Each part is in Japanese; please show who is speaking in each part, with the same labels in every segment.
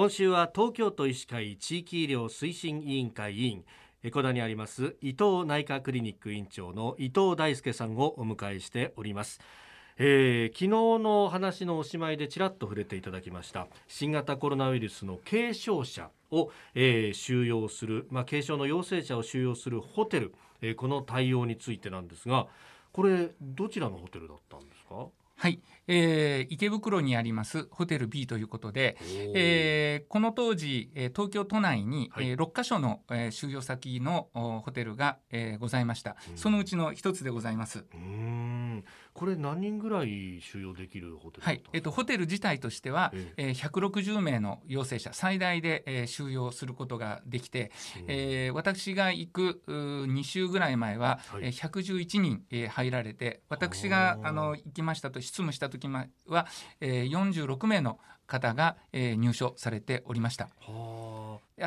Speaker 1: 今週は東京都医師会地域医療推進委員会委員江古田にあります伊藤内科クリニック院長の伊藤大輔さんをお迎えしております。えー、昨日の話のおしまいでちらっと触れていただきました。新型コロナウイルスの軽症者を、えー、収容する、まあ、軽症の陽性者を収容するホテル、えー、この対応についてなんですがこれどちらのホテルだったんですか？
Speaker 2: はい、えー、池袋にありますホテル B ということで、えー、この当時、えー、東京都内に、はい、えー、6カ所の、えー、収容先のホテルが、えー、ございました、うん、そのうちの一つでございます。
Speaker 1: うんこれ何人ぐらい収容できるホテル
Speaker 2: はい、えっ、ー、とホテル自体としては、ええ。ー、160名の陽性者最大で、えー、収容することができて、うん、えー、私が行く2週ぐらい前は、はい、111人、えー、入られて私があの行きましたと執務した時は、えー、46名の方が、えー、入所されておりました。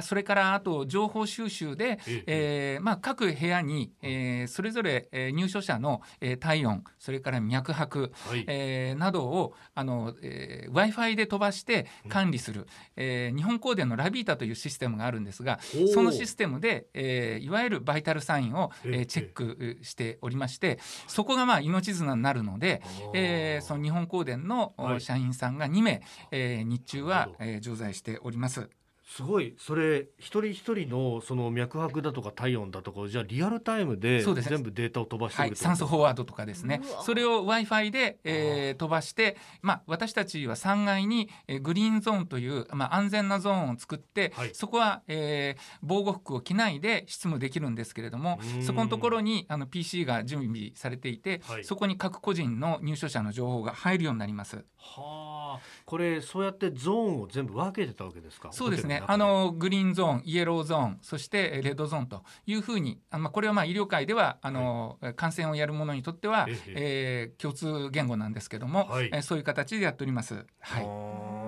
Speaker 2: それからあと情報収集で、えーまあ、各部屋に、えー、それぞれ、えー、入所者の、えー、体温それから脈拍、はい、えー、などをあの、えー、w i f i で飛ばして管理する、うん、えー、日本公電のラビータというシステムがあるんですがそのシステムで、えー、いわゆるバイタルサインを、えー、チェックしておりましてそこがまあ命綱になるので、えー、その日本公電の社員さんが2名、えーえー、日中は、えー、常在しております。
Speaker 1: すごいそれ一人一人のその脈拍だとか体温だとかじゃあリアルタイムで全部データを飛ばして
Speaker 2: はい、酸素フォワードとかですね。それを w i f i で、えー、飛ばして、まあ、私たちは3階に、えー、グリーンゾーンという、まあ、安全なゾーンを作って、はい、そこは、えー、防護服を着ないで執務できるんですけれどもそこのところにあの PC が準備されていて、はい、そこに各個人の入所者の情報が入るようになります。
Speaker 1: はあ。これそうやってゾーンを全部分けてたわけですか？
Speaker 2: そうですねあのグリーンゾーンイエローゾーンそしてレッドゾーンというふうにあ、まあ、これはまあ医療界ではあの、はい、感染をやる者にとっては、ええー、共通言語なんですけども、はい、えそういう形でやっております。はい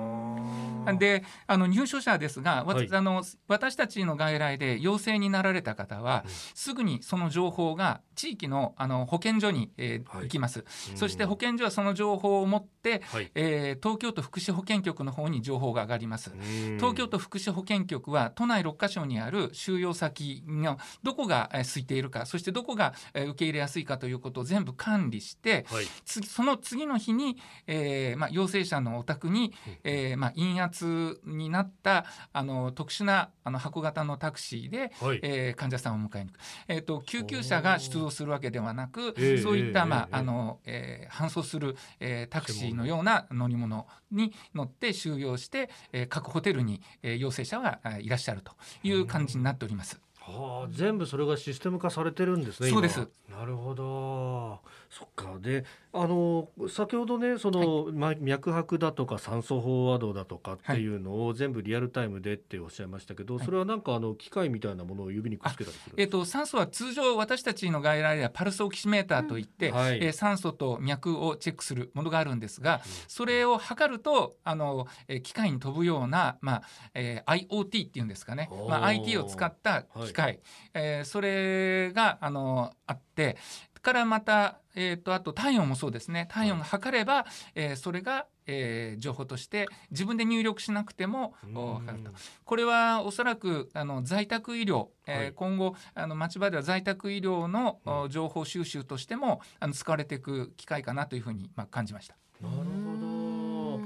Speaker 2: であの入所者ですが、はい、あの私たちの外来で陽性になられた方は、うん、すぐにその情報が地域のあの保健所に、えーはい、行きます、そして保健所はその情報を持って、はい、えー、東京都福祉保健局の方に情報が上がります。東京都福祉保健局は都内6カ所にある収容先のどこが空いているかそしてどこが受け入れやすいかということを全部管理して、はい、その次の日に、えーまあ、陽性者のお宅に、えーまあ、陰圧になったあの特殊なあの箱型のタクシーで、はい、えー、患者さんを迎えに行く、えーと、救急車が出動するわけではなく、そういった、まああのえー、搬送する、えー、タクシーのような乗り物に乗って収容して、えー、各ホテルに、えー、陽性者がいらっしゃるという感じになっております。
Speaker 1: はあ、全部それがシステム化されてるんですね。
Speaker 2: そうです。
Speaker 1: なるほど。そっか。で、あの先ほどね、その、はい、脈拍だとか酸素飽和度だとかっていうのを全部リアルタイムでっておっしゃいましたけど、はい、それはなんかあの機械みたいなものを指にくっつけたりする。
Speaker 2: えっ、ー、と酸素は通常私たちの外来ではパルスオキシメーターといって、うんはい、えー、酸素と脈をチェックするものがあるんですが、うん、それを測るとあの、えー、機械に飛ぶようなまあ、えー、IoT っていうんですかね、まあ IT を使った機械。はい。えー、それがあのあってからまた、えーと、あと体温もそうですね。体温が測れば、えー、それが、えー、情報として自分で入力しなくても測ると。これはおそらくあの在宅医療、えー、はい、今後あの町場では在宅医療の、うん、情報収集としてもあの使われていく機会かなというふうに、まあ、感じました。
Speaker 1: なるほど、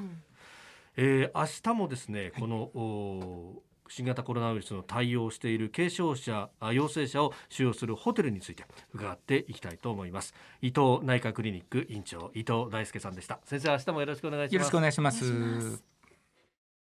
Speaker 1: えー、明日もですね、はい、この新型コロナウイルスの対応をしている軽症者陽性者を収容するホテルについて伺っていきたいと思います。伊藤内科クリニック院長伊藤大輔さんでした。先生明日もよろしくお願いします。
Speaker 2: よろしくお願いします。